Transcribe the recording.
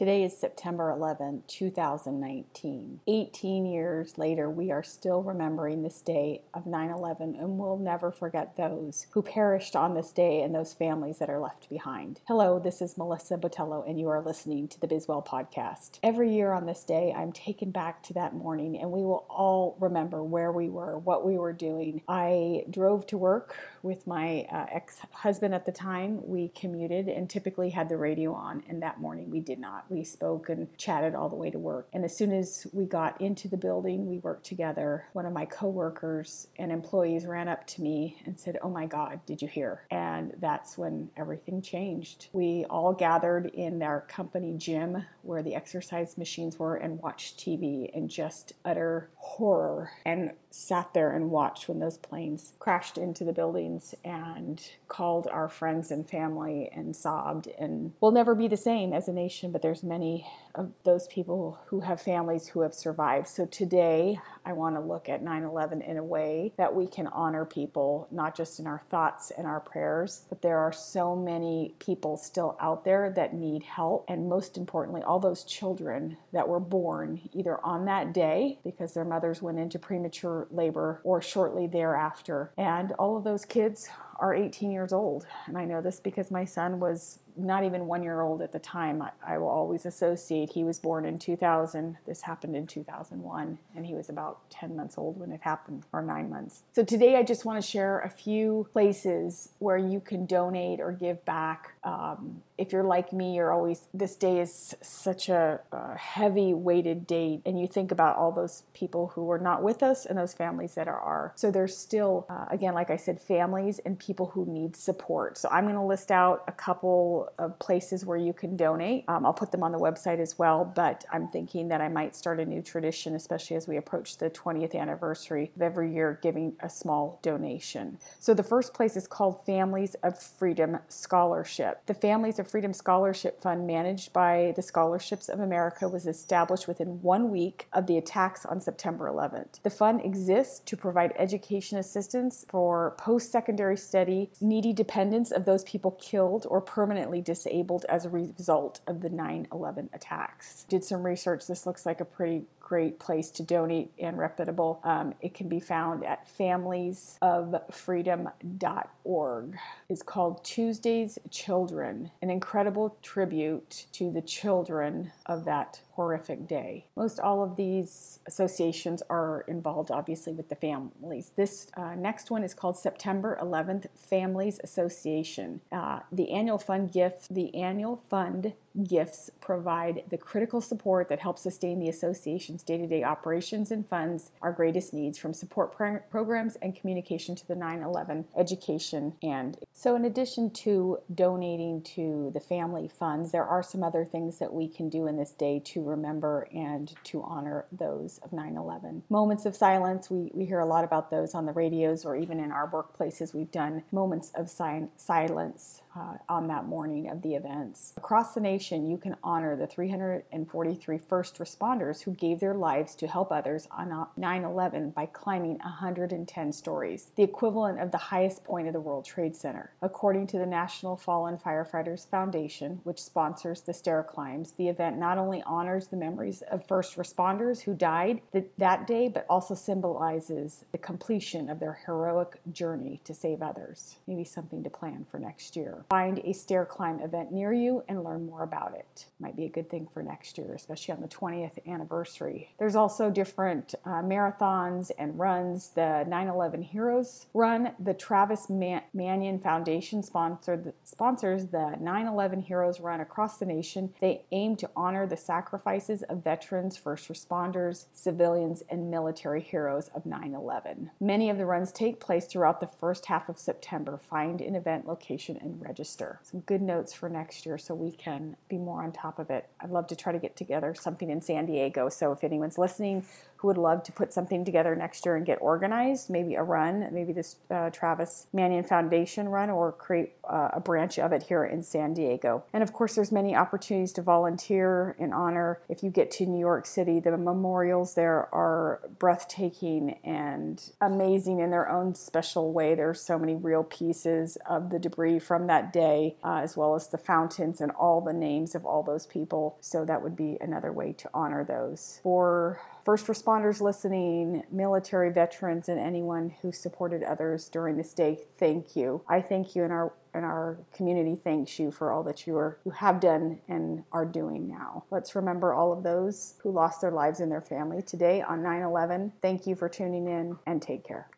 Today is September 11, 2019. 18 years later, we are still remembering this day of 9 11, and we'll never forget those who perished on this day and those families that are left behind. Hello, this is Melissa Botello, and you are listening to the Bizwell Podcast. Every year on this day, I'm taken back to that morning, and we will all remember where we were, what we were doing. I drove to work with my uh, ex husband at the time. We commuted and typically had the radio on, and that morning we did not we spoke and chatted all the way to work. And as soon as we got into the building, we worked together. One of my coworkers and employees ran up to me and said, Oh my God, did you hear? And that's when everything changed. We all gathered in our company gym where the exercise machines were and watched TV in just utter horror and sat there and watched when those planes crashed into the buildings and called our friends and family and sobbed and we'll never be the same as a nation but there's many of those people who have families who have survived. So today i want to look at 9-11 in a way that we can honor people not just in our thoughts and our prayers but there are so many people still out there that need help. And most importantly all those children that were born either on that day because their mothers went into premature labor or shortly thereafter. And all of those kids are 18 years old. And I know this because my son was not even one year old at the time. I, I, will always associate he was born in 2000. This happened in 2001, and he was about 10 months old when it happened, or nine months. So today I just want to share a few places where you can donate or give back. Um, if you're like me, you're always, this day is such a, a heavy weighted day, and you think about all those people who are not with us and those families that are. So there's still, uh, again, like I said, families and people who need support. So I'm going to list out a couple of places where you can donate. Um, I'll put them on the website as well, but I'm thinking that I might start a new tradition, especially as we approach the 20th anniversary of every year giving a small donation. So the first place is called Families of Freedom Scholarship. The Families of Freedom Scholarship Fund, managed by the Scholarships of America, was established within one week of the attacks on September 11th. The fund exists to provide education assistance for post secondary study, needy dependents of those people killed or permanently permanently disabled as a result of the 9 11 attacks. Did some research. This looks like a pretty great place to donate and reputable. Um, it can be found at familiesoffreedom.org. It's called Tuesday's Children, an incredible tribute to the children of that horrific day. Most all of these associations are involved, obviously, with the families. This uh, next one is called September 11th Families Association. Uh, the annual fund gift, the annual fund gifts provide the critical support that helps sustain the association's day to day operations and funds our greatest needs from support pro- programs and communication to the 9 11 education. And so, in addition to donating to the family funds, there are some other things that we can do in this day to remember and to honor those of 9 11. Moments of silence, we, we hear a lot about those on the radios or even in our workplaces. We've done moments of si- silence uh, on that morning of the events. Across the nation, you can honor the 343 first responders who gave their lives to help others on 9 11 by climbing 110 stories, the equivalent of the highest point of the World Trade Center. According to the National Fallen Firefighters Foundation, which sponsors the stair climbs, the event not only honors the memories of first responders who died that day, but also symbolizes the completion of their heroic journey to save others. Maybe something to plan for next year. Find a stair climb event near you and learn more about it. Might be a good thing for next year, especially on the 20th anniversary. There's also different uh, marathons and runs. The 9 11 Heroes Run, the Travis Man- Manion Foundation sponsored, sponsors the 9 11 Heroes Run across the nation. They aim to honor the sacrifices of veterans, first responders, civilians, and military heroes of 9 11. Many of the runs take place throughout the first half of September. Find an event location and register. Some good notes for next year so we can be more on top of it. I'd love to try to get together something in San Diego. So if anyone's listening who would love to put something together next year and get organized, maybe a run, maybe this uh, Travis Manion Foundation run, or create uh, a branch of it here in San Diego. And of course, there's many opportunities to volunteer in honor. If you get to New York City, the memorials there are breathtaking and amazing in their own special way. There's so many real pieces of the debris from that that day, uh, as well as the fountains and all the names of all those people. So that would be another way to honor those. For first responders listening, military veterans, and anyone who supported others during this day, thank you. I thank you, and our and our community thanks you for all that you are you have done and are doing now. Let's remember all of those who lost their lives and their family today on 9/11. Thank you for tuning in and take care.